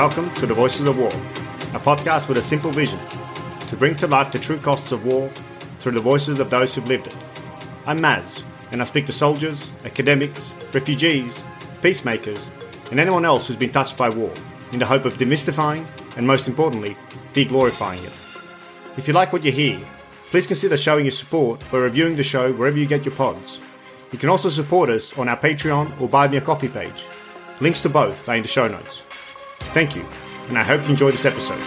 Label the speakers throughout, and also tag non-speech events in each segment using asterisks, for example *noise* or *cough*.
Speaker 1: Welcome to the Voices of War, a podcast with a simple vision to bring to life the true costs of war through the voices of those who've lived it. I'm Maz, and I speak to soldiers, academics, refugees, peacemakers, and anyone else who's been touched by war in the hope of demystifying and, most importantly, deglorifying it. If you like what you hear, please consider showing your support by reviewing the show wherever you get your pods. You can also support us on our Patreon or Buy Me a Coffee page. Links to both are in the show notes. Thank you, and I hope you enjoy this episode.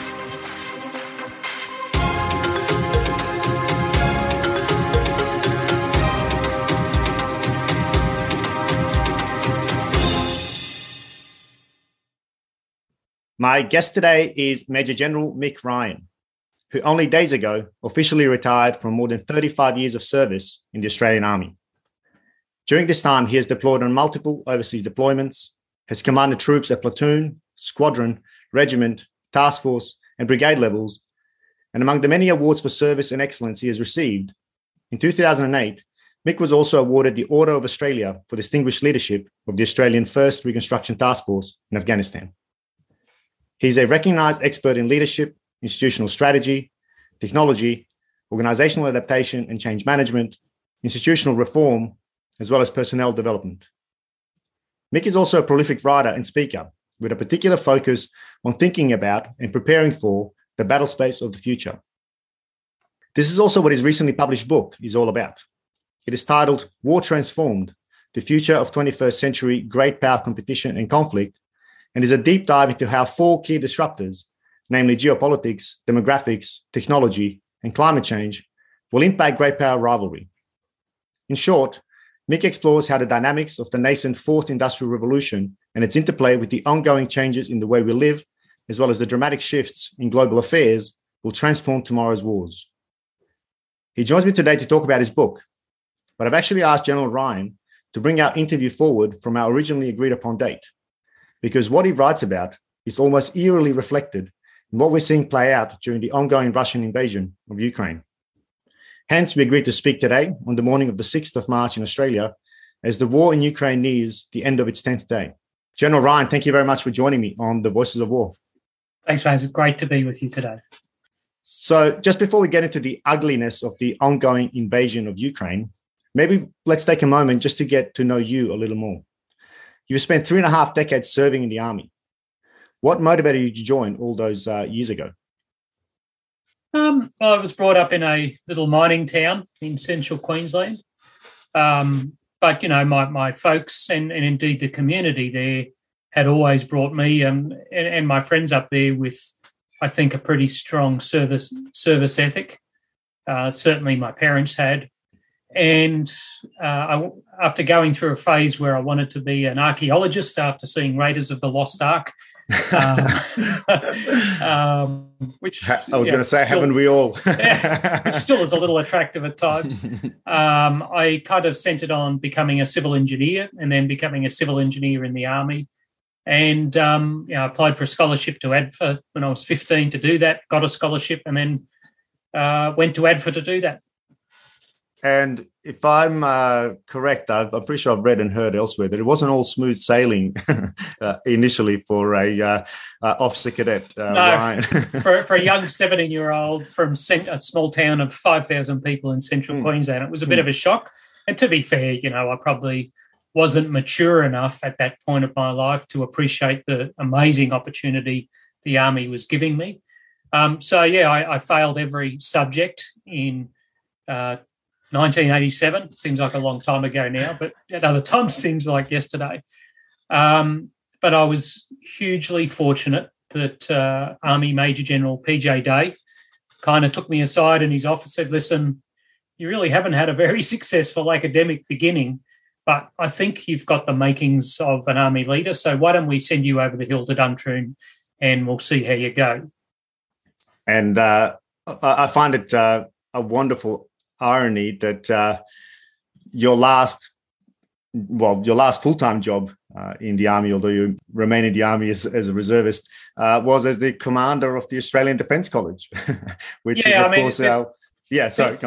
Speaker 1: My guest today is Major General Mick Ryan, who only days ago officially retired from more than 35 years of service in the Australian Army. During this time, he has deployed on multiple overseas deployments, has commanded troops at platoon, squadron, regiment, task force, and brigade levels. And among the many awards for service and excellence he has received, in 2008, Mick was also awarded the Order of Australia for distinguished leadership of the Australian First Reconstruction Task Force in Afghanistan. He's a recognized expert in leadership, institutional strategy, technology, organizational adaptation and change management, institutional reform, as well as personnel development. Mick is also a prolific writer and speaker with a particular focus on thinking about and preparing for the battle space of the future. This is also what his recently published book is all about. It is titled War Transformed The Future of 21st Century Great Power Competition and Conflict, and is a deep dive into how four key disruptors, namely geopolitics, demographics, technology, and climate change, will impact great power rivalry. In short, Mick explores how the dynamics of the nascent fourth industrial revolution and its interplay with the ongoing changes in the way we live, as well as the dramatic shifts in global affairs, will transform tomorrow's wars. He joins me today to talk about his book, but I've actually asked General Ryan to bring our interview forward from our originally agreed upon date, because what he writes about is almost eerily reflected in what we're seeing play out during the ongoing Russian invasion of Ukraine. Hence, we agreed to speak today on the morning of the 6th of March in Australia as the war in Ukraine nears the end of its 10th day. General Ryan, thank you very much for joining me on the Voices of War.
Speaker 2: Thanks, man. It's great to be with you today.
Speaker 1: So, just before we get into the ugliness of the ongoing invasion of Ukraine, maybe let's take a moment just to get to know you a little more. You spent three and a half decades serving in the army. What motivated you to join all those uh, years ago?
Speaker 2: Um, well, I was brought up in a little mining town in central Queensland. Um, but, you know, my, my folks and, and indeed the community there had always brought me um, and, and my friends up there with, I think, a pretty strong service service ethic. Uh, certainly my parents had. And uh, I, after going through a phase where I wanted to be an archaeologist after seeing Raiders of the Lost Ark, um, *laughs*
Speaker 1: um, which I was going to say, still, haven't we all? *laughs*
Speaker 2: yeah, which still is a little attractive at times. *laughs* Um, I kind of centered on becoming a civil engineer and then becoming a civil engineer in the army. And um, you know, I applied for a scholarship to ADFA when I was 15 to do that, got a scholarship, and then uh, went to ADFA to do that.
Speaker 1: And if I'm uh, correct, i am pretty sure I've read and heard elsewhere that it wasn't all smooth sailing *laughs* uh, initially for a uh, uh officer cadet. Uh,
Speaker 2: no, *laughs* for, for, a young 17 year old from a small town of 5,000 people in central mm. Queensland, it was a bit mm. of a shock. And to be fair, you know, I probably wasn't mature enough at that point of my life to appreciate the amazing opportunity the army was giving me. Um, so yeah, I, I, failed every subject in uh, 1987 seems like a long time ago now, but at other times seems like yesterday. Um, but I was hugely fortunate that uh, Army Major General PJ Day kind of took me aside in his office and said, "Listen, you really haven't had a very *laughs* successful academic beginning." But I think you've got the makings of an army leader. So why don't we send you over the hill to Duntroon and we'll see how you go.
Speaker 1: And uh, I find it uh, a wonderful irony that uh, your last well, your last full time job uh, in the army, although you remain in the army as, as a reservist, uh, was as the commander of the Australian Defence College, *laughs* which yeah, is, of I mean, course, our. Yeah, sorry.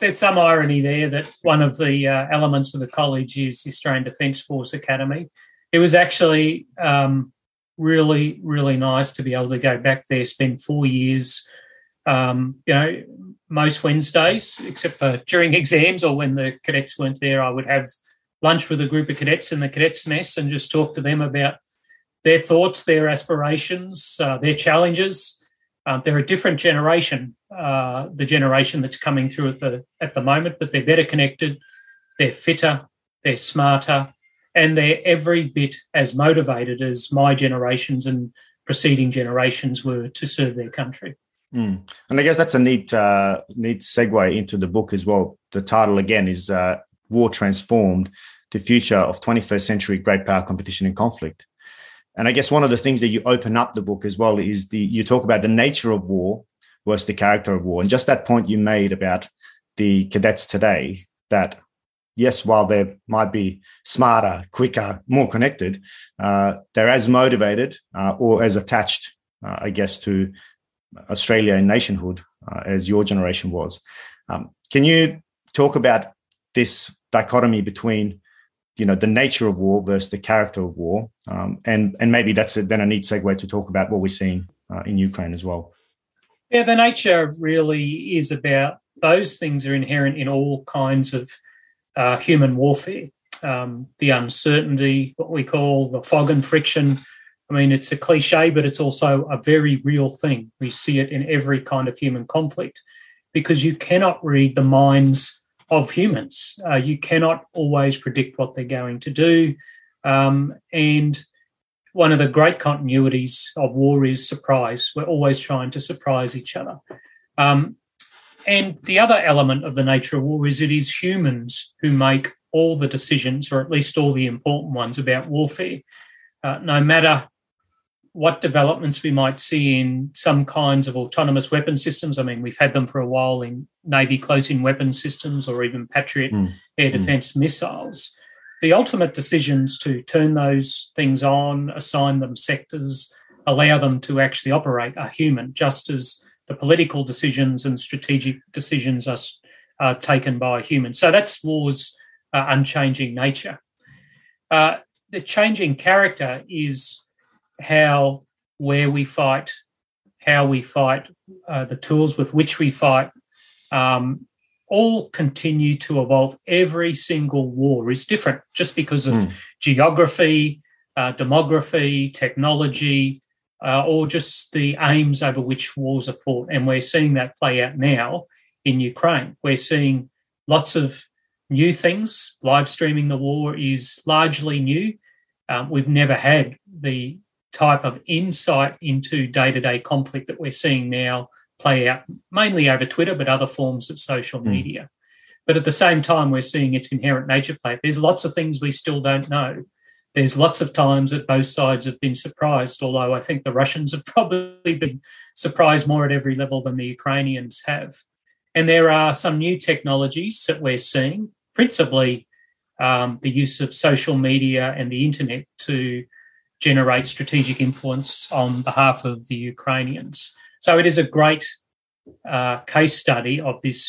Speaker 2: there's some irony there that one of the uh, elements of the college is the Australian Defence Force Academy. It was actually um, really, really nice to be able to go back there, spend four years. Um, you know, most Wednesdays, except for during exams or when the cadets weren't there, I would have lunch with a group of cadets in the cadets' mess and just talk to them about their thoughts, their aspirations, uh, their challenges. Um, they're a different generation, uh, the generation that's coming through at the at the moment, but they're better connected, they're fitter, they're smarter, and they're every bit as motivated as my generations and preceding generations were to serve their country.
Speaker 1: Mm. And I guess that's a neat uh, neat segue into the book as well. The title again is uh, "War Transformed: The Future of 21st Century Great Power Competition and Conflict." And I guess one of the things that you open up the book as well is the you talk about the nature of war versus the character of war, and just that point you made about the cadets today that yes, while they might be smarter, quicker, more connected, uh, they're as motivated uh, or as attached, uh, I guess, to Australia and nationhood uh, as your generation was. Um, can you talk about this dichotomy between, you know, the nature of war versus the character of war, um, and and maybe that's a, then a neat segue to talk about what we're seeing uh, in Ukraine as well.
Speaker 2: Yeah, the nature really is about those things are inherent in all kinds of uh, human warfare. Um, the uncertainty, what we call the fog and friction. I mean, it's a cliche, but it's also a very real thing. We see it in every kind of human conflict because you cannot read the minds of humans. Uh, you cannot always predict what they're going to do. Um, and one of the great continuities of war is surprise. We're always trying to surprise each other. Um, and the other element of the nature of war is it is humans who make all the decisions, or at least all the important ones, about warfare. Uh, no matter what developments we might see in some kinds of autonomous weapon systems. I mean, we've had them for a while in Navy close in weapon systems or even Patriot mm. air hmm. defense mm. missiles. The ultimate decisions to turn those things on, assign them sectors, allow them to actually operate are human, just as the political decisions and strategic decisions are, are taken by humans. So that's war's uh, unchanging nature. Uh, the changing character is how, where we fight, how we fight, uh, the tools with which we fight, um, all continue to evolve. Every single war is different just because of mm. geography, uh, demography, technology, uh, or just the aims over which wars are fought. And we're seeing that play out now in Ukraine. We're seeing lots of new things. Live streaming the war is largely new. Um, we've never had the type of insight into day to day conflict that we're seeing now play out, mainly over Twitter, but other forms of social mm. media. But at the same time, we're seeing its inherent nature play. There's lots of things we still don't know there's lots of times that both sides have been surprised, although I think the Russians have *laughs* probably been surprised more at every level than the Ukrainians have. And there are some new technologies that we're seeing, principally um, the use of social media and the internet to generate strategic influence on behalf of the Ukrainians. So it is a great uh, case study of this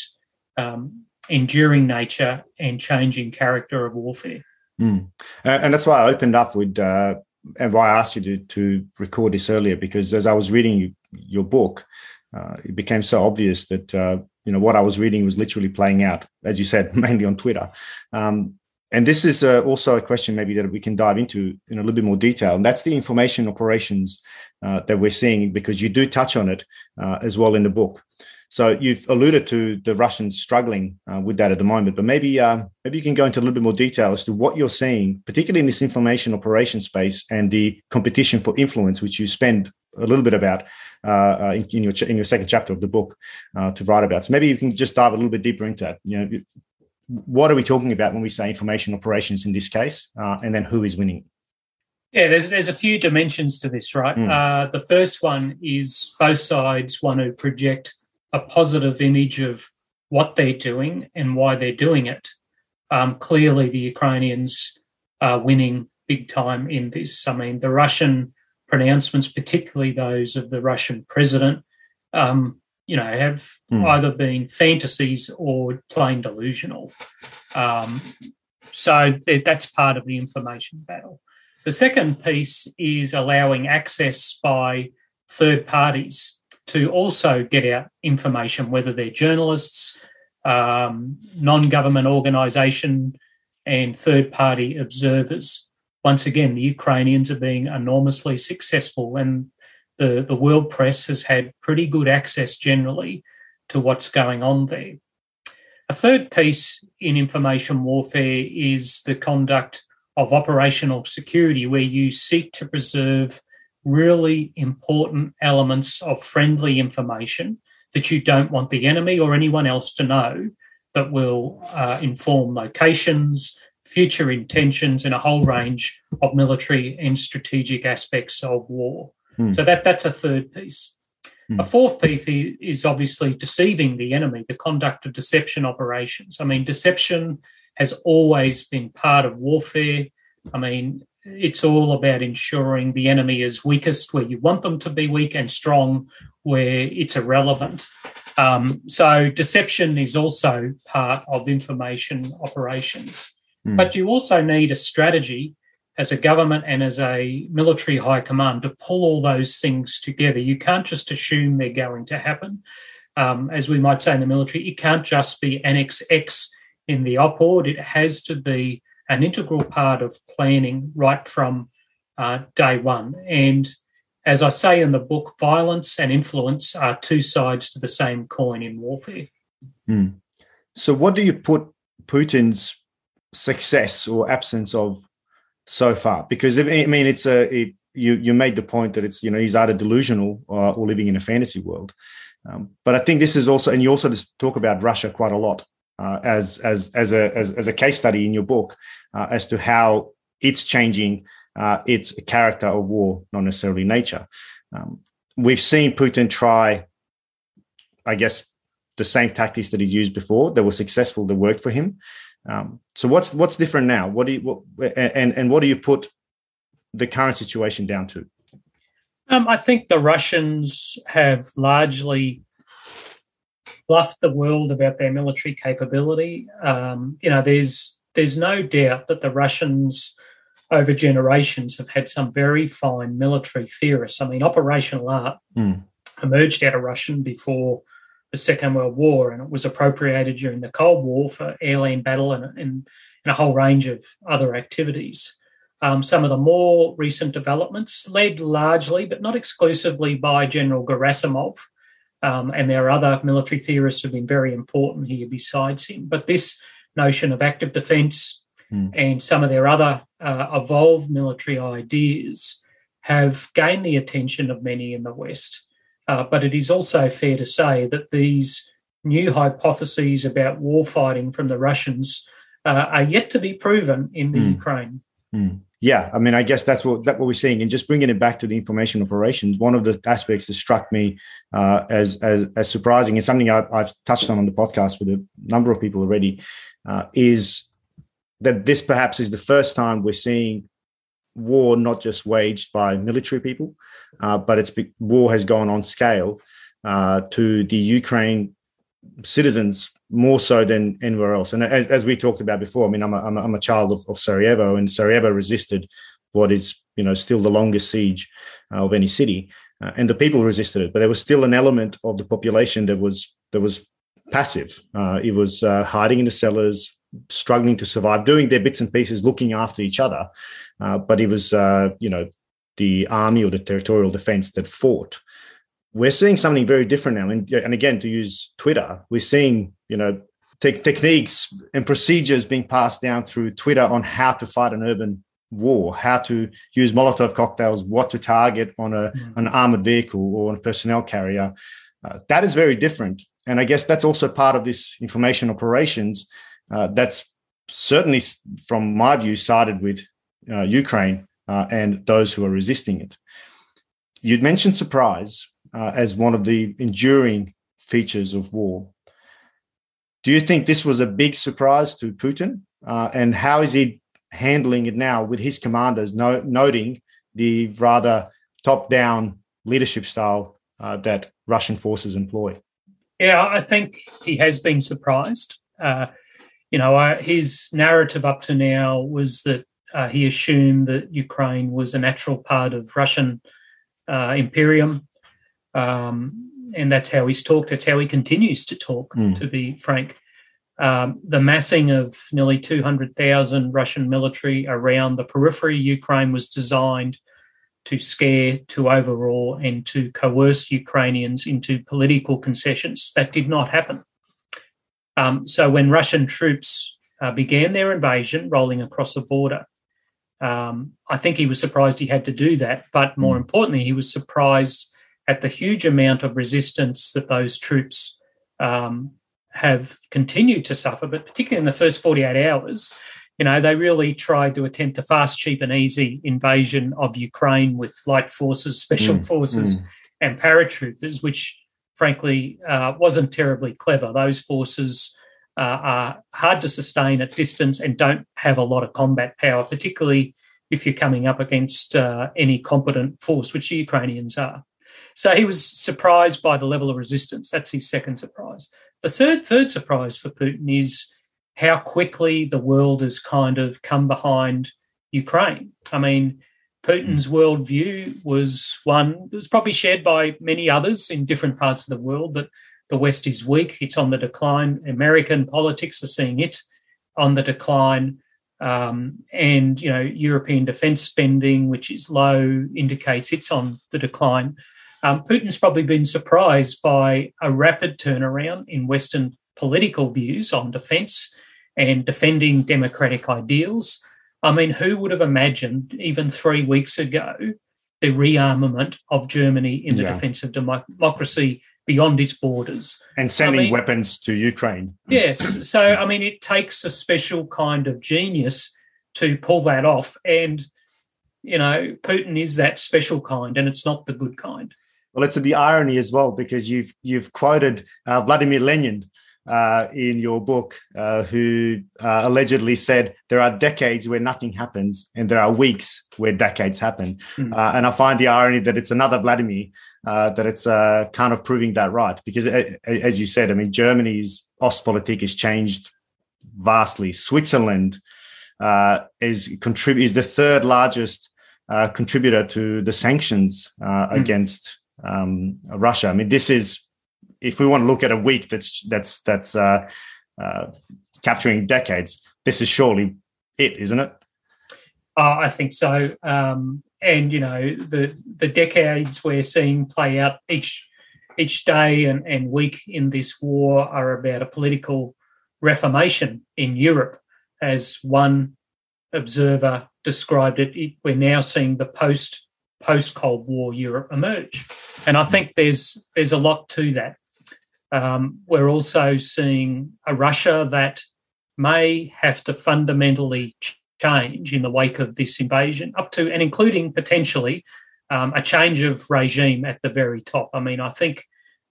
Speaker 2: um, enduring nature and changing character of warfare.
Speaker 1: Mm. And that's why I opened up with, uh, and why I asked you to, to record this earlier, because as I was reading your book, uh, it became so obvious that, uh, you know, what I was reading was literally playing out, as you said, *laughs* mainly on Twitter. Um, and this is uh, also a question maybe that we can dive into in a little bit more detail. And that's the information operations uh, that we're seeing, because you do touch on it uh, as well in the book. So you've alluded to the Russians struggling uh, with that at the moment, but maybe uh, maybe you can go into a little bit more detail as to what you're seeing, particularly in this information operation space and the competition for influence, which you spend a little bit about uh, in, in, your in your second chapter of the book to write about. So maybe you can just dive a little bit deeper into that. You know, what are we talking about when we say information operations in this case, uh, and then who is winning?
Speaker 2: Yeah, there's there's a few dimensions to this, right? Mm. the first one is both sides want to project a positive image of what they're doing and why they're doing it. Um, clearly, the Ukrainians are winning big time in this. I mean, the Russian pronouncements, particularly those of the Russian president, um, you know, have mm. either been fantasies or plain delusional. Um, so that's part of the information battle. The second piece is allowing access by third parties to also get out information, whether they're journalists, um, non government organisation, and third party observers. Once again, the Ukrainians are being enormously successful, and the, the world press has had pretty good access generally to what's going on there. A third piece in information warfare is the conduct of operational security, where you seek to preserve really important elements of friendly information that you don't want the enemy or anyone else to know that will uh, inform locations, future intentions, and a whole range of military and strategic aspects of war. Mm. So that that's a third piece. Mm. A fourth piece is obviously deceiving the enemy, the conduct of deception operations. I mean, deception has always been part of warfare. I mean, it's all about ensuring the enemy is weakest where you want them to be weak and strong where it's irrelevant. Um, so deception is also part of information operations. Mm. But you also need a strategy as a government and as a military high command to pull all those things together. You can't just assume they're going to happen. Um, as we might say in the military, it can't just be Annex X in the OPORD. It has to be an integral part of planning right from uh, day one. And as I say in the book, violence and influence are two sides to the same coin in warfare.
Speaker 1: Mm. So, what do you put Putin's success or absence of so far? Because I mean, it's a it, you you made the point that it's you know he's either delusional or, or living in a fantasy world. Um, but I think this is also, and you also just talk about Russia quite a lot uh, as as as a as, as, a case study in your book uh, as to how it's changing uh, its character of war, not necessarily nature. Um, we've seen Putin try, I guess, the same tactics that he's used before that were successful, that worked for him. Um, so what's what's different now? What do you what, and and what do you put the current situation down to?
Speaker 2: Um, I think the Russians have largely bluffed the world about their military capability. Um, you know, there's there's no doubt that the Russians over generations have had some very fine military theorists. I mean, operational art mm. emerged out of Russian before the Second World War, and it was appropriated during the Cold War for airland battle and, and, and a whole range of other activities. Um, some of the more recent developments, led largely but not exclusively by General Gerasimov, um, and there are other military theorists who have been very important here besides him. But this notion of active defence mm. and some of their other uh, evolved military ideas have gained the attention of many in the West. Uh, but it is also fair to say that these new hypotheses about warfighting from the Russians uh, are yet to be proven in the mm. Ukraine.
Speaker 1: Mm. Yeah, I mean, I guess that's what that what we're seeing, and just bringing it back to the information operations. One of the aspects that struck me uh, as, as as surprising, and something I, have touched on on the podcast with a number of people already, uh, is that this perhaps is the first time we're seeing war not just waged by military people, uh, but it's war has gone on scale uh, to the Ukraine citizens more so than anywhere else. And as, as we talked about before, I mean, I'm a, I'm a, I'm a child of, of Sarajevo, and Sarajevo resisted what is you know still the longest siege uh, of any city, uh, and the people resisted it. But there was still an element of the population that was that was passive. It was hiding in the cellars, struggling to survive, doing their bits and pieces, looking after each other. Uh, but it was uh, you know the army or the territorial defense that fought we're seeing something very different now. And, and again, to use Twitter, we're seeing, you know, te- techniques and procedures being passed down through Twitter on how to fight an urban war, how to use Molotov cocktails, what to target on a, mm. an armored vehicle or on a personnel carrier. Uh, that is very different. And I guess that's also part of this information operations uh, that's certainly, from my view, sided with uh, Ukraine uh, and those who are resisting it. You'd mentioned surprise uh, as one of the enduring features of war. Do you think this was a big surprise to Putin? Uh, and how is he handling it now with his commanders, no, noting the rather top down leadership style uh, that Russian forces employ?
Speaker 2: Yeah, I think he has been surprised. Uh, you know, his narrative up to now was that Uh, he assumed that Ukraine was a natural part of Russian uh, imperium. Um, and that's how he's talked. That's how he continues to talk, mm. to be frank. Um, the massing of nearly 200,000 Russian military around the periphery of Ukraine was designed to scare, to overawe, and to coerce Ukrainians into political concessions. That did not happen. Um, so when Russian troops uh, began their invasion, rolling across the border, um, I think he was surprised he had to do that. But more mm. importantly, he was surprised at the huge amount of resistance that those troops um, have continued to suffer, but particularly in the first 48 hours, you know, they really tried to attempt a fast, cheap, and easy invasion of Ukraine with light forces, special mm, forces, mm. and paratroopers, which frankly uh, wasn't terribly clever. Those forces uh, are hard to sustain at distance and don't have a lot of combat power, particularly if you're coming up against uh, any competent force, which the Ukrainians are. So he was surprised by the level of resistance. That's his second surprise. The third third surprise for Putin is how quickly the world has kind of come behind Ukraine. I mean, Putin's worldview was one that was probably shared by many others in different parts of the world that the West is weak, it's on the decline. American politics are seeing it on the decline. Um, and you know, European defence spending, which is low, indicates it's on the decline. Um, Putin's probably been surprised by a rapid turnaround in Western political views on defence and defending democratic ideals. I mean, who would have imagined even three weeks ago the rearmament of Germany in the yeah. defence of democracy beyond its borders
Speaker 1: and sending I mean, weapons to Ukraine?
Speaker 2: Yes. *laughs* So, I mean, it takes a special kind of genius to pull that off. And, you know, Putin is that special kind, and it's not the good kind.
Speaker 1: Well, it's the irony as well because you've you've quoted uh, Vladimir Lenin uh, in your book, uh, who uh, allegedly said there are decades where nothing happens, and there are weeks where decades happen. Mm. and I find the irony that it's another Vladimir uh, that it's kind of proving that right, because as you said, I mean, Germany's Ostpolitik has changed vastly. Switzerland is contrib- is the third largest contributor to the sanctions mm. against um, Russia. I mean, this is if we want to look at a week that's that's that's uh, uh, capturing decades, this is surely it, isn't it?
Speaker 2: Uh, I think so. Um, and you know, the the decades we're seeing play out each each day and, and week in this war are about a political reformation in Europe, as one observer described it. We're now seeing the post post Cold War Europe emerge, and I think there's there's a lot to that. Um, we're also seeing a Russia that may have to fundamentally change in the wake of this invasion, up to and including potentially um, a change of regime at the very top. I mean, I think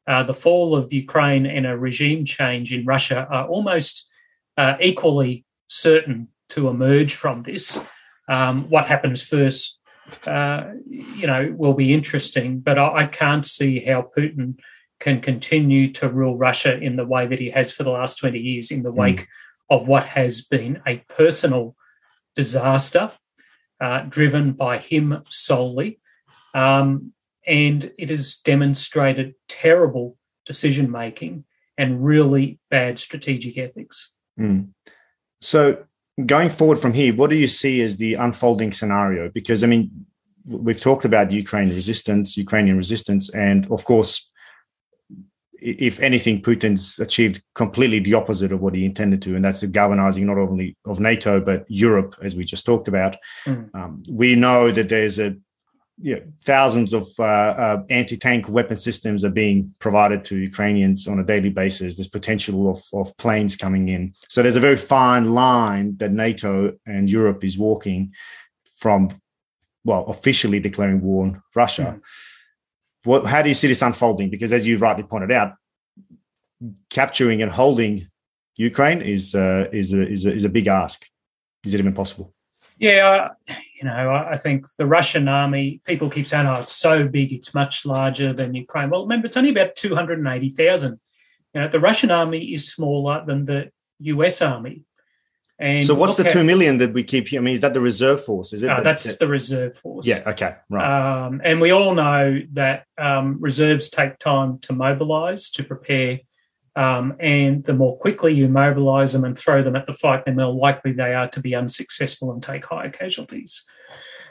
Speaker 2: uh, the fall of Ukraine and a regime change in Russia are almost uh, equally certain to emerge from this. Um, what happens first, uh, you know, will be interesting, but I, I can't see how Putin can continue to rule Russia in the way that he has for the last 20 years, in the mm. wake of what has been a personal disaster uh, driven by him solely. Um, and it has demonstrated terrible decision making and really bad strategic ethics.
Speaker 1: Mm. So, going forward from here, what do you see as the unfolding scenario? Because, I mean, we've talked about Ukraine resistance, Ukrainian resistance, and of course, if anything, Putin's achieved completely the opposite of what he intended to, and that's the galvanizing not only of NATO but Europe, as we just talked about. Mm. Um, we know that there's a you know, thousands of uh, uh, anti-tank weapon systems are being provided to Ukrainians on a daily basis. There's potential of, of planes coming in, so there's a very fine line that NATO and Europe is walking from, well, officially declaring war on Russia. Mm what, how do you see this unfolding? Because as you rightly pointed out, capturing and holding Ukraine is uh, is a, is a, is a big ask. Is it even possible?
Speaker 2: Yeah, you know, I think the Russian army. People keep saying, "Oh, it's so big; it's much larger than Ukraine." Well, remember, it's only about two hundred and eighty thousand. You know, the Russian army is smaller than the U.S. army.
Speaker 1: And so, what's the two million that we keep here? I mean, is that the reserve force? Is it?
Speaker 2: Uh, that's the reserve force.
Speaker 1: Yeah. Okay. Right.
Speaker 2: Um, and we all know that um, reserves take time to mobilise to prepare, um, and the more quickly you mobilise them and throw them at the fight, the more likely they are to be unsuccessful and take higher casualties.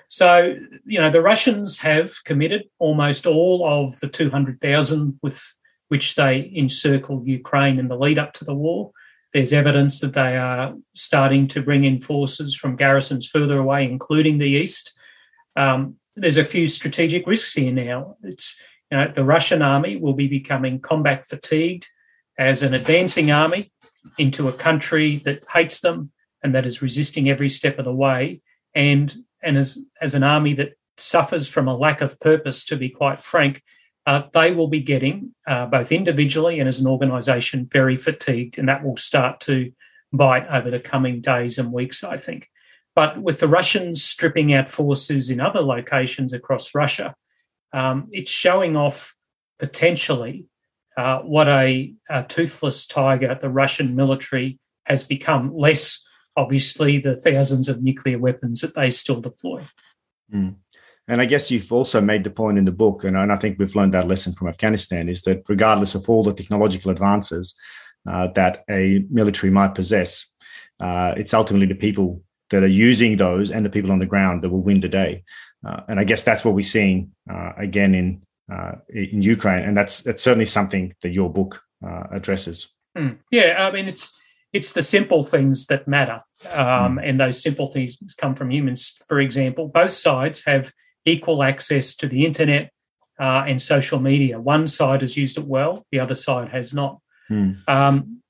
Speaker 2: So, you know, the Russians have committed almost all of the 200,000 with which they encircled Ukraine in the lead up to the war. There's evidence that they are starting to bring in forces from garrisons further away, including the east. Um, there's a few strategic risks here now. It's you know the Russian army will be becoming combat fatigued as an advancing army into a country that hates them and that is resisting every step of the way, and and as as an army that suffers from a lack of purpose. To be quite frank, uh, they will be getting, uh, both individually and as an organisation, very fatigued, and that will start to bite over the coming days and weeks, I think. But with the Russians stripping out forces in other locations across Russia, um, it's showing off potentially uh, what a, a, toothless tiger the Russian military has become, less obviously the thousands of nuclear weapons that they still deploy.
Speaker 1: Mm. And I guess you've also made the point in the book, and, I think we've learned that lesson from Afghanistan, is that regardless of all the technological advances uh, that a military might possess, uh, it's ultimately the people that are using those and the people on the ground that will win the day. Uh, and I guess that's what we're seeing uh, again in uh, in Ukraine, and that's that's certainly something that your book uh, addresses.
Speaker 2: Mm. Yeah, I mean it's it's the simple things that matter, um, mm. and those simple things come from humans. For example, both sides have equal access to the internet uh, and social media. One side has used it well, the other side has not.
Speaker 1: Mm.
Speaker 2: Um,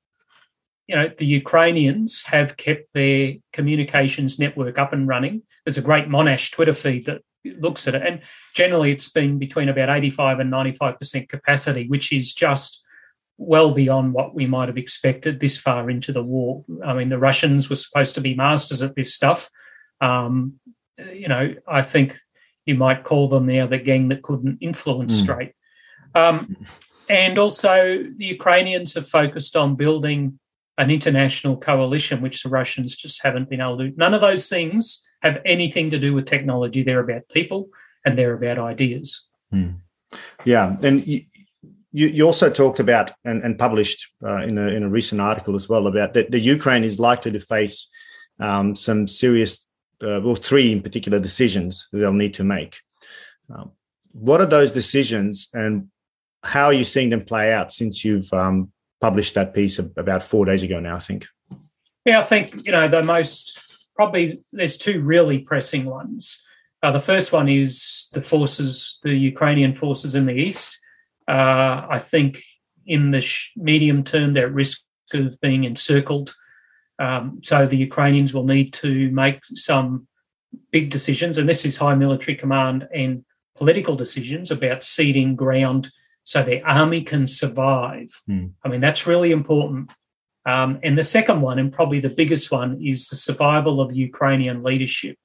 Speaker 2: you know, the Ukrainians have kept their communications network up and running. There's a great Monash Twitter feed that looks at it, and generally it's been between about 85 and 95% capacity, which is just well beyond what we might have expected this far into the war. I mean, the Russians were supposed to be masters at this stuff. Um, you know, I think you might call them now the gang that couldn't influence mm. straight. Um, *laughs* and also, the Ukrainians have focused on building an international coalition, which the Russians just haven't been able to do. None of those things have anything to do with technology. They're about people and they're about ideas.
Speaker 1: Mm. Yeah. And you, you, also talked about and, and published uh, in, a, in a recent article as well about that the Ukraine is likely to face um, some serious uh, well, three in particular decisions that they'll need to make. Um, what are those decisions, and how are you seeing them play out since you've um, published that piece about four days ago now? I think.
Speaker 2: Yeah, I think you know the most probably there's two really pressing ones. Uh, the first one is the forces, the Ukrainian forces in the east. Uh, I think in the sh- medium term, they're at risk of being encircled um, so the Ukrainians will need to make some big decisions, and this is high military command and political decisions about ceding ground so their army can survive.
Speaker 1: Mm.
Speaker 2: I mean, that's really important. Um, and the second one, and probably the biggest one, is the survival of the Ukrainian leadership.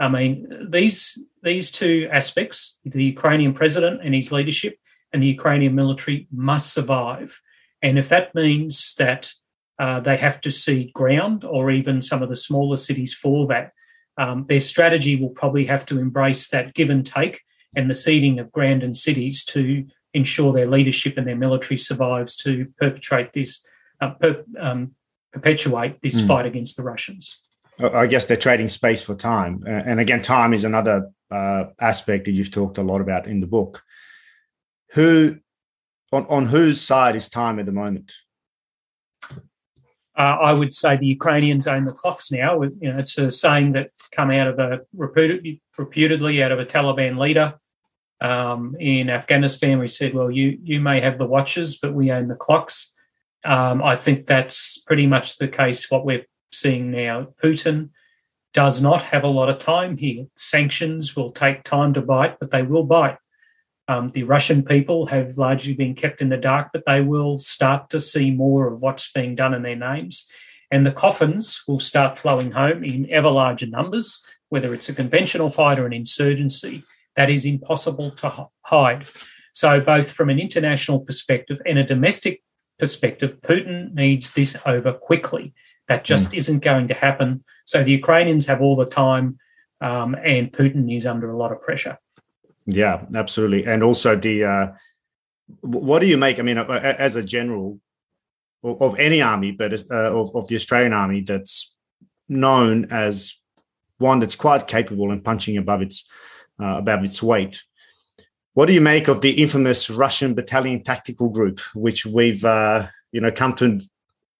Speaker 2: I mean, these these two aspects, the Ukrainian president and his leadership, and the Ukrainian military must survive. And if that means that uh, they have to cede ground, or even some of the smaller cities for that. Um, their strategy will probably have to embrace that give and take and the ceding of ground and cities to ensure their leadership and their military survives to perpetrate this, uh, per, um, perpetuate this mm. fight against the Russians.
Speaker 1: I guess they're trading space for time, and again, time is another uh, aspect that you've talked a lot about in the book. Who, on, on whose side is time at the moment?
Speaker 2: Uh, I would say the Ukrainians own the clocks now. You know, it's a saying that come out of a reputed, reputedly out of a Taliban leader um, in Afghanistan. We said, "Well, you you may have the watches, but we own the clocks." Um, I think that's pretty much the case. What we're seeing now, Putin does not have a lot of time here. Sanctions will take time to bite, but they will bite. Um, the Russian people have largely been kept in the dark, but they will start to see more of what's being done in their names. And the coffins will start flowing home in ever larger numbers, whether it's a conventional fight or an insurgency. That is impossible to hide. So, both from an international perspective and a domestic perspective, Putin needs this over quickly That just mm. isn't going to happen. So the Ukrainians have all the time, um, and Putin is under a lot of pressure.
Speaker 1: Yeah, absolutely. And also the uh, what do you make? I mean, as a general of any army, but as, uh, of, of the Australian army, that's known as one that's quite capable and punching above its uh, above its weight. What do you make of the infamous Russian battalion tactical group, which we've uh, you know come to,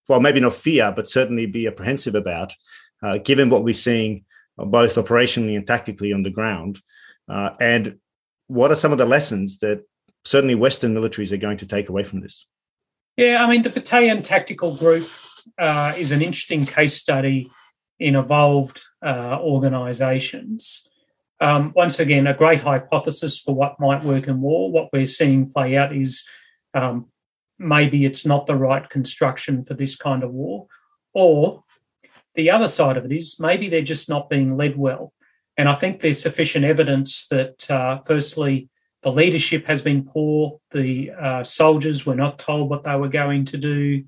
Speaker 1: well, maybe not fear, but certainly be apprehensive about, uh, given what we're seeing both operationally and tactically on the ground, uh, and what are some of the lessons that certainly Western militaries are going to take away from this?
Speaker 2: Yeah, I mean, the battalion tactical group uh, is an interesting case study in evolved uh, organisations. Um, once again, a great hypothesis for what might work in war. What we're seeing play out is um, maybe it's not the right construction for this kind of war, or the other side of it is maybe they're just not being led well. And I think there's sufficient evidence that, uh, firstly, the leadership has been poor. The uh, soldiers were not told what they were going to do.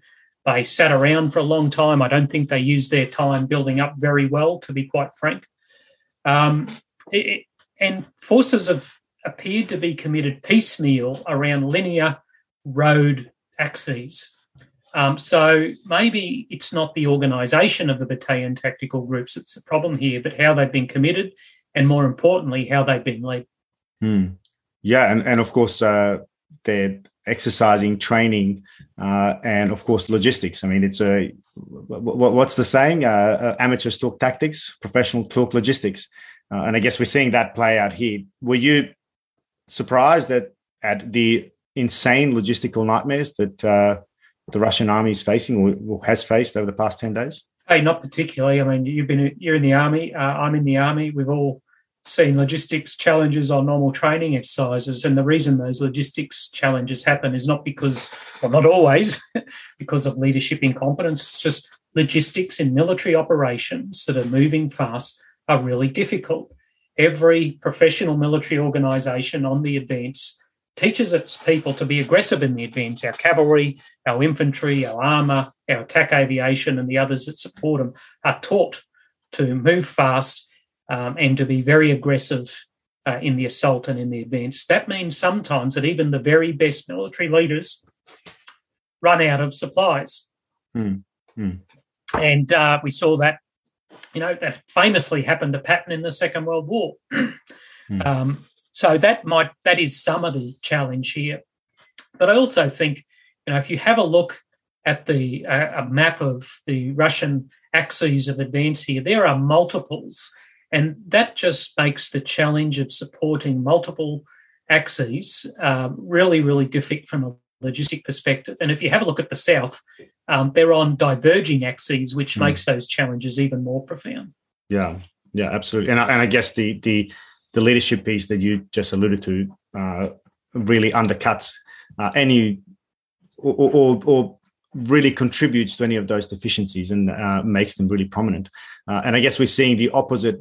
Speaker 2: They sat around for a long time. I don't think they used their time building up very well, to be quite frank. Um, it, and forces have appeared to be committed piecemeal around linear road axes. Um, so maybe it's not the organisation of the battalion tactical groups that's the problem here, but how they've been committed, and more importantly, how they've been led.
Speaker 1: Hmm. Yeah, and and of course uh, they're exercising, training, uh, and of course logistics. I mean, it's a what's the saying? Uh, uh, amateurs talk tactics, professional talk logistics, uh, and I guess we're seeing that play out here. Were you surprised that at the insane logistical nightmares that uh, the Russian army is facing or, has faced over the past 10 days?
Speaker 2: Hey, not particularly. I mean, you've been you're in the army. Uh, I'm in the army. We've all seen logistics challenges on normal training exercises, and the reason those logistics challenges happen is not because, well, not always, *laughs* because of leadership incompetence. It's just logistics in military operations that are moving fast are really difficult. Every professional military organisation on the advance teaches its people to be aggressive in the advance. Our cavalry, our infantry, our armour, our attack aviation, and the others that support them are taught to move fast um, and to be very aggressive uh, in the assault and in the advance. That means sometimes that even the very best military leaders run out of supplies.
Speaker 1: Mm. Mm.
Speaker 2: And uh, we saw that, you know, that famously happened to Patton in the Second World War. mm. um, so that might that is some of the challenge here. But I also think, you know, if you have a look at the uh, a map of the Russian axes of advance here, there are multiples, and that just makes the challenge of supporting multiple axes um, really, really difficult from a logistic perspective. And if you have a look at the south, um, they're on diverging axes, which mm. makes those challenges even more profound.
Speaker 1: Yeah, yeah, absolutely. And I, and I guess the the the leadership piece that you just alluded to uh, really undercuts uh, any or, or, or, really contributes to any of those deficiencies and uh, makes them really prominent. Uh, and I guess we're seeing the opposite.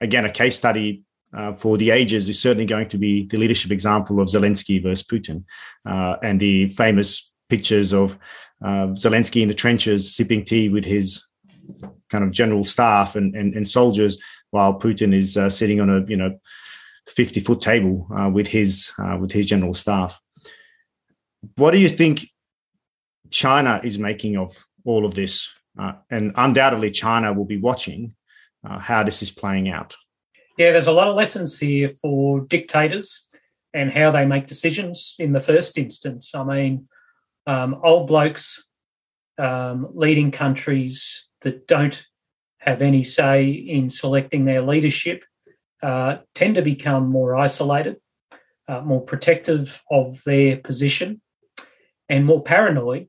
Speaker 1: Again, a case study uh, for the ages is certainly going to be the leadership example of Zelensky versus Putin uh, and the famous pictures of Zelensky in the trenches sipping tea with his kind of general staff and, and, and soldiers while Putin is uh, sitting on a you know 50 foot table uh, with his uh, with his general staff. What do you think China is making of all of this? Uh, and undoubtedly, China will be watching uh, how this is playing out.
Speaker 2: Yeah, there's a lot of lessons here for dictators and how they make decisions in the first instance. I mean, um, old blokes um, leading countries that don't have any say in selecting their leadership uh, tend to become more isolated, uh, more protective of their position, and more paranoid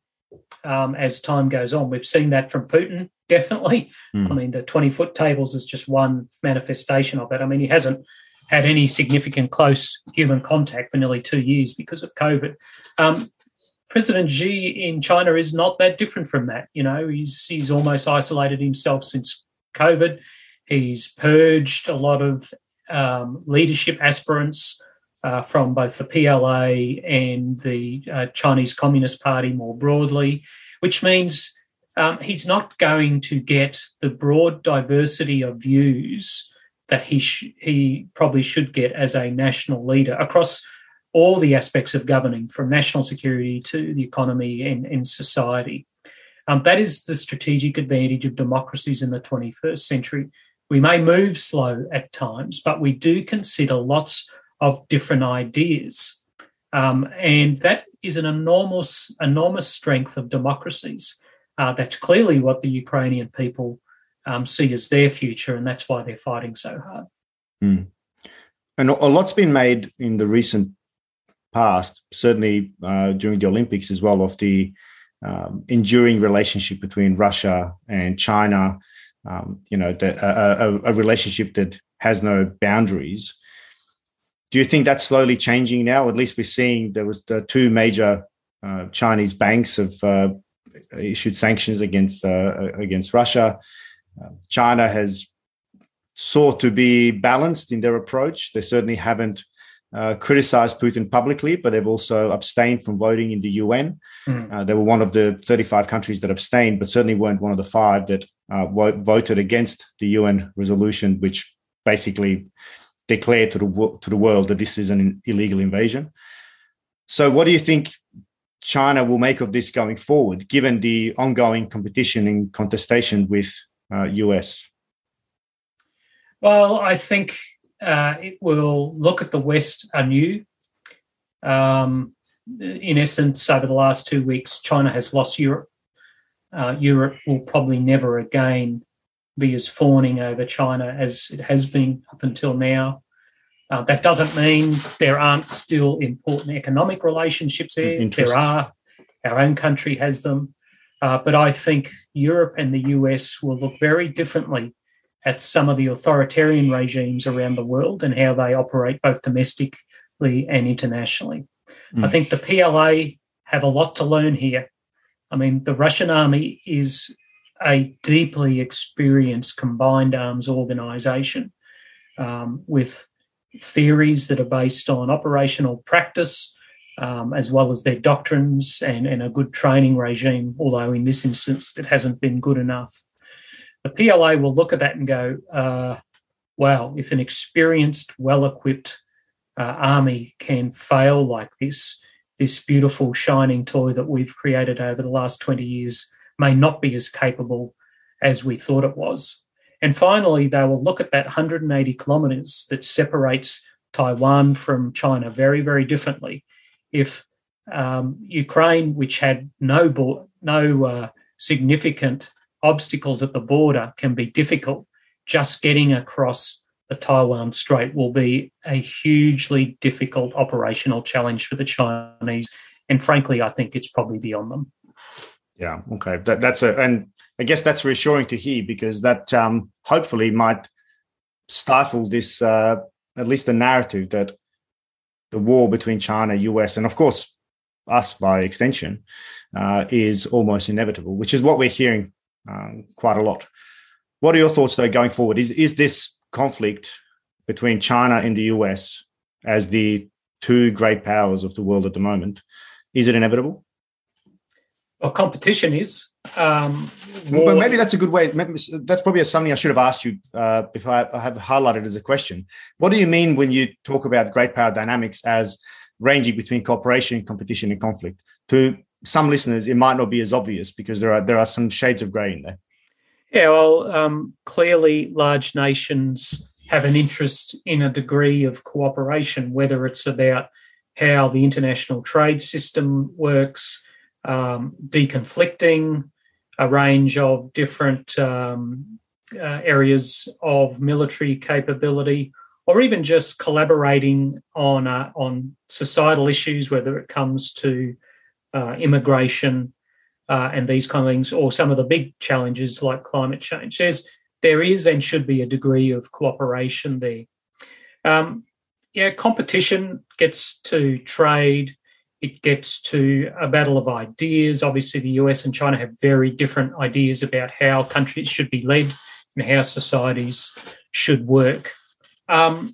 Speaker 2: um, as time goes on. We've seen that from Putin, *laughs* definitely. Mm. I mean, the 20 foot tables is just one manifestation of it. I mean, he hasn't had any significant close human contact for nearly two years because of COVID. Um, President Xi in China is not that different from that. You know, he's he's almost isolated himself since COVID. He's purged a lot of um, leadership aspirants uh, from both the PLA and the uh, Chinese Communist Party more broadly, which means um, he's not going to get the broad diversity of views that he sh- he probably should get as a national leader across all the aspects of governing, from national security to the economy and, and society. Um, that is the strategic advantage of democracies in the 21st century. We may move slow at times, but we do consider lots of different ideas. Um, and that is an enormous, enormous strength of democracies. Uh, that's clearly what the Ukrainian people um, see as their future, and that's why they're fighting so hard.
Speaker 1: Mm. And a lot's been made in the recent past, certainly uh, during the Olympics as well, of the um, enduring relationship between Russia and China. Um, you know, the, a, a, relationship that has no boundaries. Do you think that's slowly changing now? At least we're seeing there was the two major uh, Chinese banks have uh, issued sanctions against uh, against Russia. Uh, China has sought to be balanced in their approach. They certainly haven't uh, criticized Putin publicly, but they've also abstained from voting in the UN. Mm. Uh, they were one of the 35 countries that abstained, but certainly weren't one of the five that uh, voted against the UN resolution, which basically declared to the to the world that this is an illegal invasion. So, what do you think China will make of this going forward, given the ongoing competition and contestation with US? Uh,
Speaker 2: well, I think uh, it will look at the West anew. Um, in essence, over the last two weeks, China has lost Europe. Uh, Europe will probably never again be as fawning over China as it has been up until now. Uh, that doesn't mean there aren't still important economic relationships there. There are. Our own country has them. Uh, but I think Europe and the US will look very differently at some of the authoritarian regimes around the world and how they operate both domestically and internationally. Mm. I think the PLA have a lot to learn here. I mean, the Russian army is a deeply experienced combined arms organization um, with theories that are based on operational practice um, as well as their doctrines and, and a good training regime, although in this instance it hasn't been good enough the PLA will look at that and go, uh, wow, if an experienced, well equipped uh, army can fail like this, this beautiful shining toy that we've created over the last 20 years may not be as capable as we thought it was. And finally, they will look at that 180 kilometers that separates Taiwan from China very, very differently. If um, Ukraine, which had no bo- no uh, significant obstacles at the border can be difficult. Just getting across the Taiwan Strait will be a hugely difficult operational challenge for the Chinese. And frankly, I think it's probably beyond them.
Speaker 1: Yeah. Okay. That, that's a, and I guess that's reassuring to hear because that um, hopefully might stifle this, uh, at least the narrative that the war between China, US, and of course us by extension, uh, is almost inevitable, which is what we're hearing um, quite a lot. What are your thoughts, though, going forward? Is is this conflict between China and the US as the two great powers of the world at the moment? Is it inevitable?
Speaker 2: Well, competition is. Um,
Speaker 1: well, maybe that's a good way. That's probably something I should have asked you uh, if I, I have highlighted as a question. What do you mean when you talk about great power dynamics as ranging between cooperation, competition, and conflict? To some listeners, it might not be as obvious because there are there are some shades of grey in there.
Speaker 2: Yeah, well, um, clearly, large nations have an interest in a degree of cooperation, whether it's about how the international trade system works, um, deconflicting a range of different um, uh, areas of military capability, or even just collaborating on uh, on societal issues, whether it comes to uh, immigration, uh, and these kind of things, or some of the big challenges like climate change. There's there is and should be a degree of cooperation there. Um, yeah, competition gets to trade. It gets to a battle of ideas. Obviously, the US and China have very different ideas about how countries should be led and how societies should work. Um,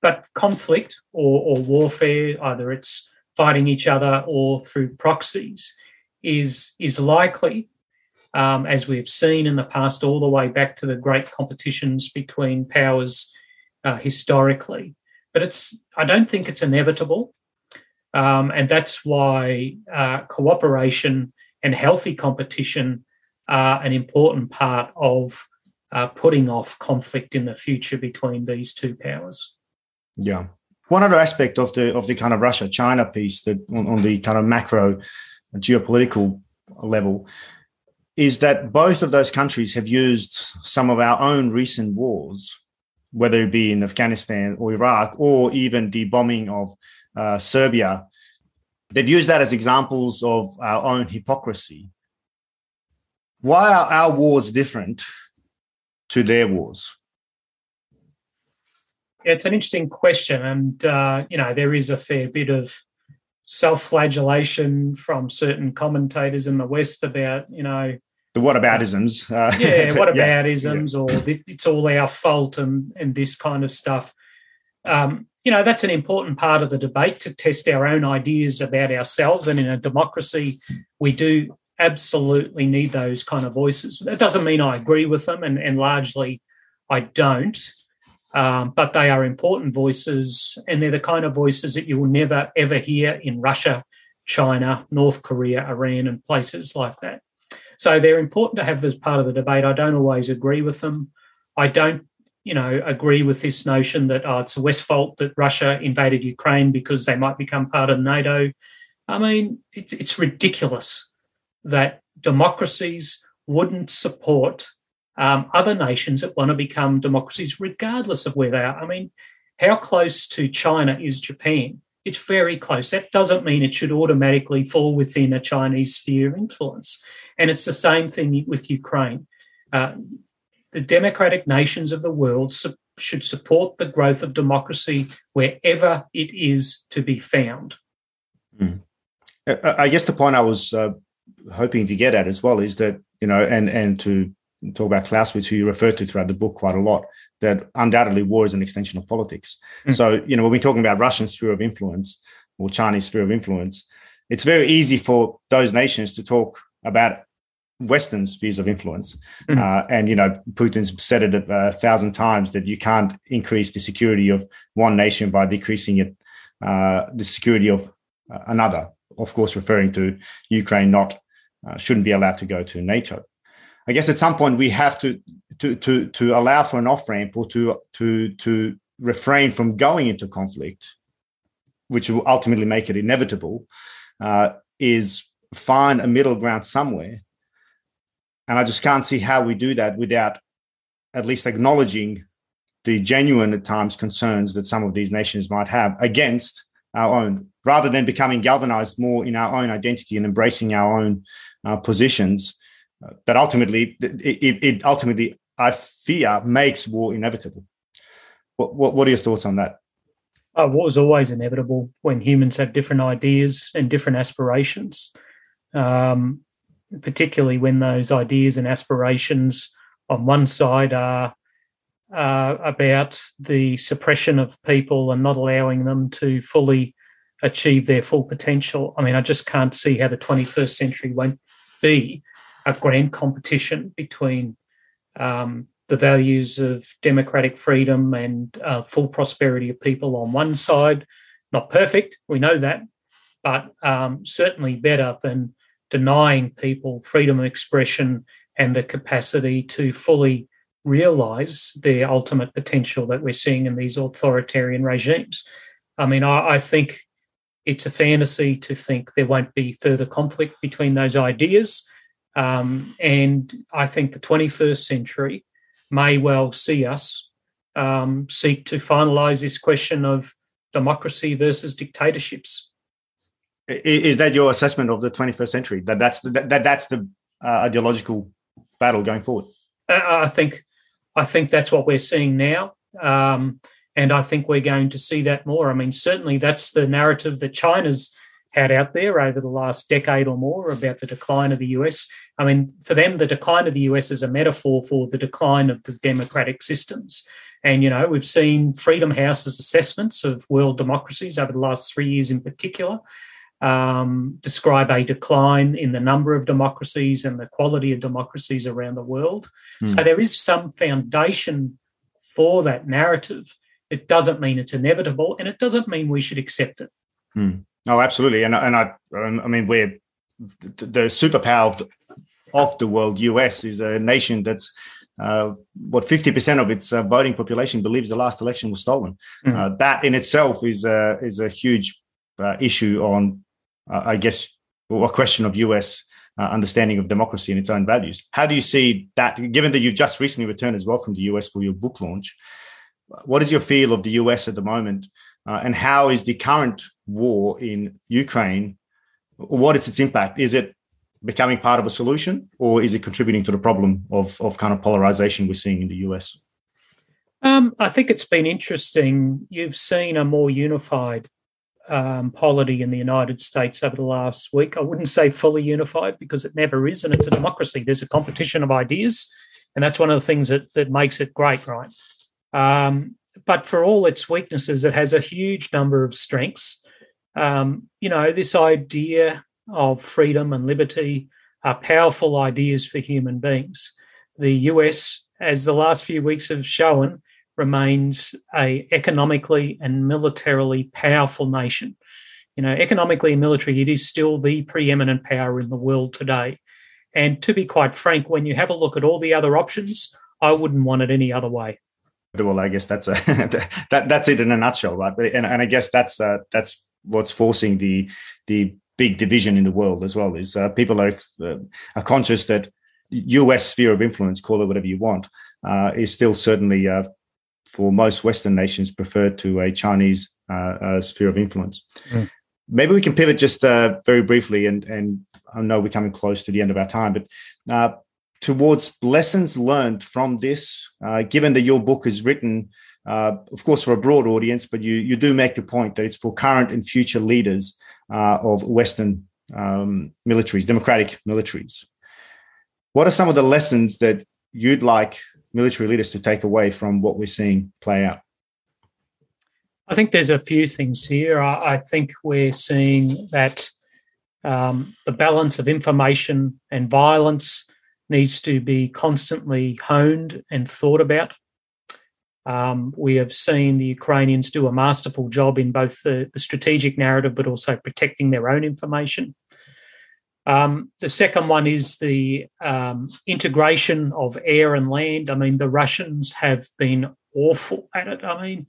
Speaker 2: but conflict or, or warfare, either it's fighting each other or through proxies is is likely. um, as we've seen in the past, all the way back to the great competitions between powers uh, historically. But it's I don't think it's inevitable, um, and that's why uh, cooperation and healthy competition are an important part of uh, putting off conflict in the future between these two powers.
Speaker 1: Yeah. One other aspect of the of the kind of Russia China piece that on, on the kind of macro geopolitical level is that both of those countries have used some of our own recent wars, whether it be in Afghanistan or Iraq, or even the bombing of uh, Serbia. They've used that as examples of our own hypocrisy. Why are our wars different to their wars?
Speaker 2: It's an interesting question, and uh, you know there is a fair bit of self-flagellation from certain commentators in the West about you know
Speaker 1: the whataboutisms.
Speaker 2: Uh, *laughs* yeah, *laughs* whataboutisms, yeah, yeah. or it's all our fault and and this kind of stuff. Um, you know that's an important part of the debate to test our own ideas about ourselves, and in a democracy, we do absolutely need those kind of voices. That doesn't mean I agree with them, and, and largely I don't. Um, but they are important voices, and they're the kind of voices that you will never ever hear in Russia, China, North Korea, Iran, and places like that. So they're important to have as part of the debate. I don't always agree with them. I don't, you know, agree with this notion that oh, it's the West fault that Russia invaded Ukraine because they might become part of NATO. I mean, it's, it's ridiculous that democracies wouldn't support um, other nations that want to become democracies, regardless of where they are. I mean, how close to China is Japan? It's very close. That doesn't mean it should automatically fall within a Chinese sphere of influence. And it's the same thing with Ukraine. Uh, the democratic nations of the world su- should support the growth of democracy wherever it is to be found.
Speaker 1: Mm. I guess the point I was uh, hoping to get at as well is that you know, and and to talk about Clausewitz, who you refer to throughout the book quite a lot, that undoubtedly war is an extension of politics. Mm. So, you know, when we're talking about Russian sphere of influence or Chinese sphere of influence, it's very easy for those nations to talk about Western spheres of influence. Mm. Uh, and, you know, Putin's said it a thousand times that you can't increase the security of one nation by decreasing it, uh, the security of uh, another, of course, referring to Ukraine not uh, shouldn't be allowed to go to NATO. I guess at some point we have to to to to allow for an off ramp or to to to refrain from going into conflict, which will ultimately make it inevitable, uh, is find a middle ground somewhere. And I just can't see how we do that without at least acknowledging the genuine at times concerns that some of these nations might have against our own, rather than becoming galvanized more in our own identity and embracing our own uh, positions that ultimately it, it, ultimately I fear makes war inevitable. What, what, what are your thoughts on that?
Speaker 2: Uh, war is always inevitable when humans have different ideas and different aspirations, um, particularly when those ideas and aspirations on one side are uh, about the suppression of people and not allowing them to fully achieve their full potential. I mean, I just can't see how the 21st century won't be a grand competition between um, the values of democratic freedom and uh, full prosperity of people on one side. Not perfect, we know that, but um, certainly better than denying people freedom of expression and the capacity to fully realize their ultimate potential that we're seeing in these authoritarian regimes. I mean, I, I think it's a fantasy to think there won't be further conflict between those ideas. Um, and I think the 21st century may well see us um, seek to finalise this question of democracy versus dictatorships.
Speaker 1: Is that your assessment of the 21st century? That that's the, that that's the uh, ideological battle going forward.
Speaker 2: I think I think that's what we're seeing now, um, and I think we're going to see that more. I mean, certainly that's the narrative that China's had out there over the last decade or more about the decline of the US. I mean, for them, the decline of the US is a metaphor for the decline of the democratic systems. And, you know, we've seen Freedom House's assessments of world democracies over the last three years in particular. um, describe a decline in the number of democracies and the quality of democracies around the world. Mm. So there is some foundation for that narrative. It doesn't mean it's inevitable, and it doesn't mean we should accept it.
Speaker 1: Mm. Oh, absolutely, and and I I mean we're the superpower of the, world. US is a nation that's uh, what 50% of its uh, voting population believes the last election was stolen. Mm. Uh, that in itself is a, is a huge uh, issue on uh, I guess, a question of US uh, understanding of democracy and its own values. How do you see that, given that you've just recently returned as well from the US for your book launch? What is your feel of the US at the moment? Uh, and how is the current war in Ukraine? What is its impact? Is it becoming part of a solution or is it contributing to the problem of, of kind of polarization we're seeing in the US?
Speaker 2: Um, I think it's been interesting. You've seen a more unified um, polity in the United States over the last week. I wouldn't say fully unified because it never is, and it's a democracy. There's a competition of ideas, and that's one of the things that that makes it great, right? Um, but for all its weaknesses, it has a huge number of strengths. Um, you know, this idea of freedom and liberty are powerful ideas for human beings. The US, as the last few weeks have shown, remains a economically and militarily powerful nation. You know, economically and military, it is still the preeminent power in the world today. And to be quite frank, when you have a look at all the other options, I wouldn't want it any other way.
Speaker 1: Well, I guess that's a *laughs* that that's it in a nutshell, right? And and I guess that's uh, that's what's forcing the the big division in the world as well. Is uh, people are uh, are conscious that U.S. sphere of influence, call it whatever you want, uh, is still certainly uh, for most Western nations preferred to a Chinese uh, sphere of influence. Mm. Maybe we can pivot just uh, very briefly, and, and I know we're coming close to the end of our time, but uh, towards lessons learned from this, uh, given that your book is written, uh, of course, for a broad audience, but you, you do make the point that it's for current and future leaders of Western um, militaries, democratic militaries. What are some of the lessons that you'd like military leaders to take away from what we're seeing play out?
Speaker 2: I think there's a few things here. I, I think we're seeing that um, the balance of information and violence needs to be constantly honed and thought about. Um, we have seen the Ukrainians do a masterful job in both the, the strategic narrative, but also protecting their own information. Um, the second one is the um, integration of air and land. I mean, the Russians have been awful at it. I mean,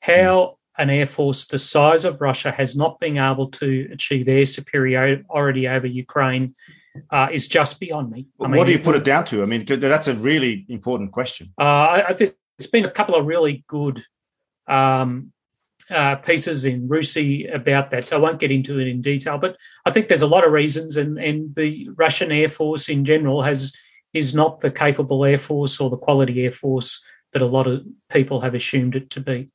Speaker 2: how an air force the size of Russia has not been able to achieve air superiority over Ukraine uh, is just beyond me.
Speaker 1: I mean, what do you put it down to? I mean, that's a really important question.
Speaker 2: Uh, there's been a couple of really good um, uh, pieces in RUSI about that, so I won't get into it in detail. But I think there's a lot of reasons, and, and the Russian Air Force in general has is not the capable air force or the quality air force that a lot of people have assumed it to be.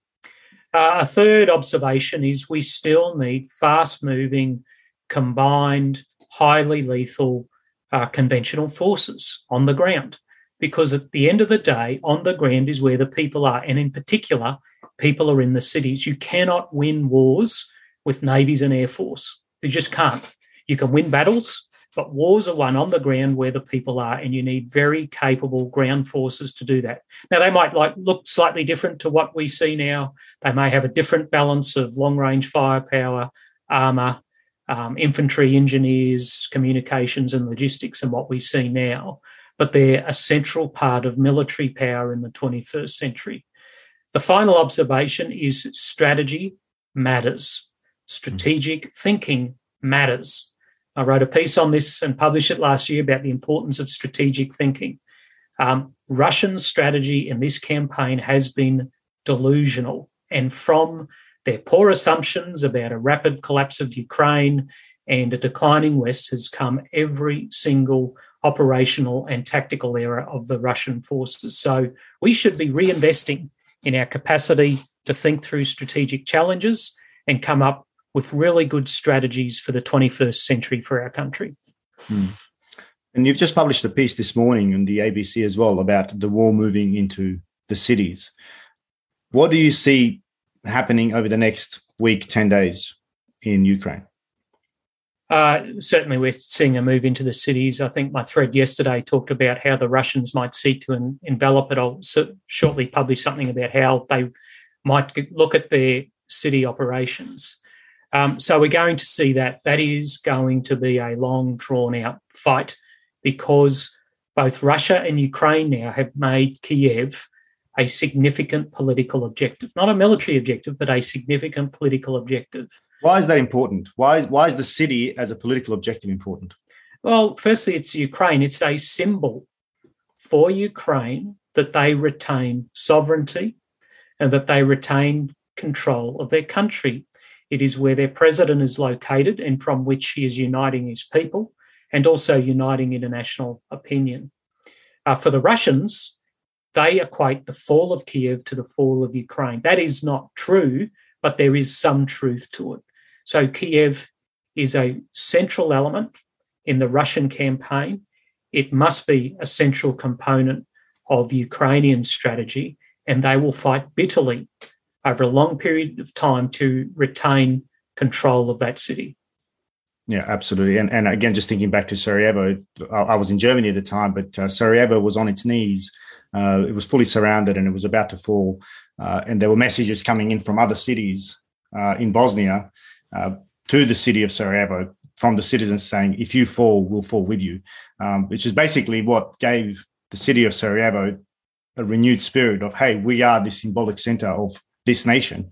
Speaker 2: Uh, a third observation is we still need fast moving, combined, highly lethal uh, conventional forces on the ground. Because at the end of the day, on the ground is where the people are. And in particular, people are in the cities. You cannot win wars with navies and air force. You just can't. You can win battles, but wars are won on the ground where the people are, and you need very capable ground forces to do that. Now they might like look slightly different to what we see now. They may have a different balance of long range firepower, armor, um, infantry, engineers, communications, and logistics, and what we see now. But they're a central part of military power in the 21st century. The final observation is strategy matters. Strategic mm. thinking matters. I wrote a piece on this and published it last year about the importance of strategic thinking. Um, Russian strategy in this campaign has been delusional. And from their poor assumptions about a rapid collapse of Ukraine and a declining West has come every single operational and tactical error of the Russian forces. So we should be reinvesting in our capacity to think through strategic challenges and come up with really good strategies for the 21st century for our country.
Speaker 1: Hmm. And you've just published a piece this morning on the ABC as well about the war moving into the cities. What do you see happening over the next week, 10 days in Ukraine?
Speaker 2: Uh, certainly, we're seeing a move into the cities. I think my thread yesterday talked about how the Russians might seek to envelop it. I'll shortly publish something about how they might look at their city operations. Um, so we're going to see that. That is going to be a long, drawn out fight because both Russia and Ukraine now have made Kiev a significant political objective, not a military objective, but a significant political objective.
Speaker 1: Why is that important? Why is, why is the city as a political objective important?
Speaker 2: Well, firstly, it's Ukraine. It's a symbol for Ukraine that they retain sovereignty and that they retain control of their country. It is where their president is located and from which he is uniting his people and also uniting international opinion. Uh, for the Russians, they equate the fall of Kiev to the fall of Ukraine. That is not true, but there is some truth to it. So Kiev is a central element in the Russian campaign. It must be a central component of Ukrainian strategy, and they will fight bitterly over a long period of time to retain control of that city.
Speaker 1: Yeah, absolutely. And and again, just thinking back to Sarajevo, I, I was in Germany at the time, but uh, Sarajevo was on its knees. Uh, it was fully surrounded and it was about to fall. Uh, and there were messages coming in from other cities uh, in Bosnia uh, to the city of Sarajevo from the citizens saying, if you fall, we'll fall with you, um, which is basically what gave the city of Sarajevo a renewed spirit of, hey, we are the symbolic center of this nation.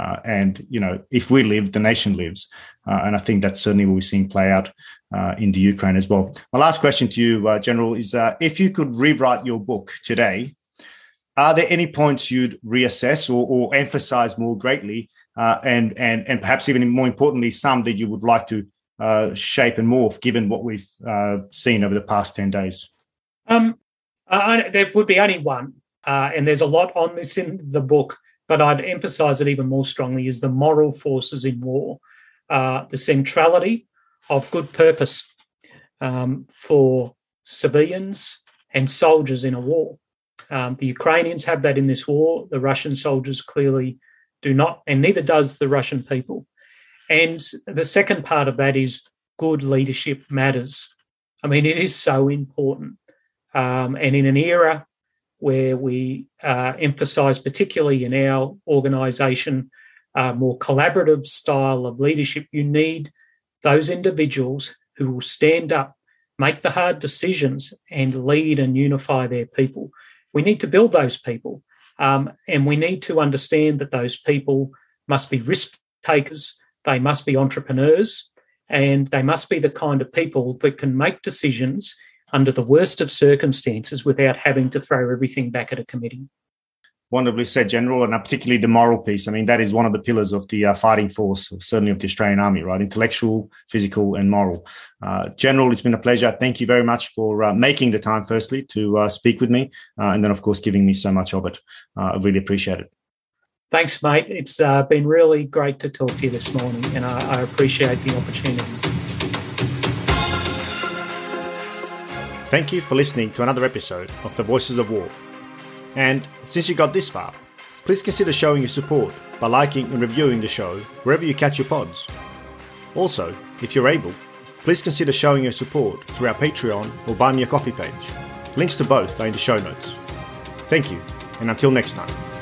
Speaker 1: Uh, and, you know, if we live, the nation lives. Uh, and I think that's certainly what we're seeing play out uh, in the Ukraine as well. My last question to you, uh, General, is uh, if you could rewrite your book today, are there any points you'd reassess or, or emphasize more greatly? Uh, and, and, and perhaps even more importantly, some that you would like to shape and morph given what we've seen over the past 10 days?
Speaker 2: Um, there would be only one. and there's a lot on this in the book but I'd emphasize it even more strongly is the moral forces in war, uh, the centrality of good purpose um, for civilians and soldiers in a war. Um, the Ukrainians have that in this war. The Russian soldiers clearly do not, and neither does the Russian people. And the second part of that is good leadership matters. I mean, it is so important. Um, and in an era where we uh, emphasize, particularly in our organisation, a more collaborative style of leadership. You need those individuals who will stand up, make the hard decisions, and lead and unify their people. We need to build those people. Um, and we need to understand that those people must be risk takers, they must be entrepreneurs, and they must be the kind of people that can make decisions under the worst of circumstances without having to throw everything back at a committee.
Speaker 1: Wonderfully said, General, and particularly the moral piece. I mean, that is one of the pillars of the uh, fighting force, certainly of the Australian Army, right? Intellectual, physical, and moral. Uh, General, it's been a pleasure. Thank you very much for uh, making the time, firstly, to uh, speak with me, uh, and then, of course, giving me so much of it. Uh, I really appreciate it.
Speaker 2: Thanks, mate. It's been really great to talk to you this morning, and I, I appreciate the opportunity.
Speaker 1: Thank you for listening to another episode of The Voices of War. And since you got this far, please consider showing your support by liking and reviewing the show wherever you catch your pods. Also, if you're able, please consider showing your support through our Patreon or Buy Me a Coffee page. Links to both are in the show notes. Thank you, and until next time.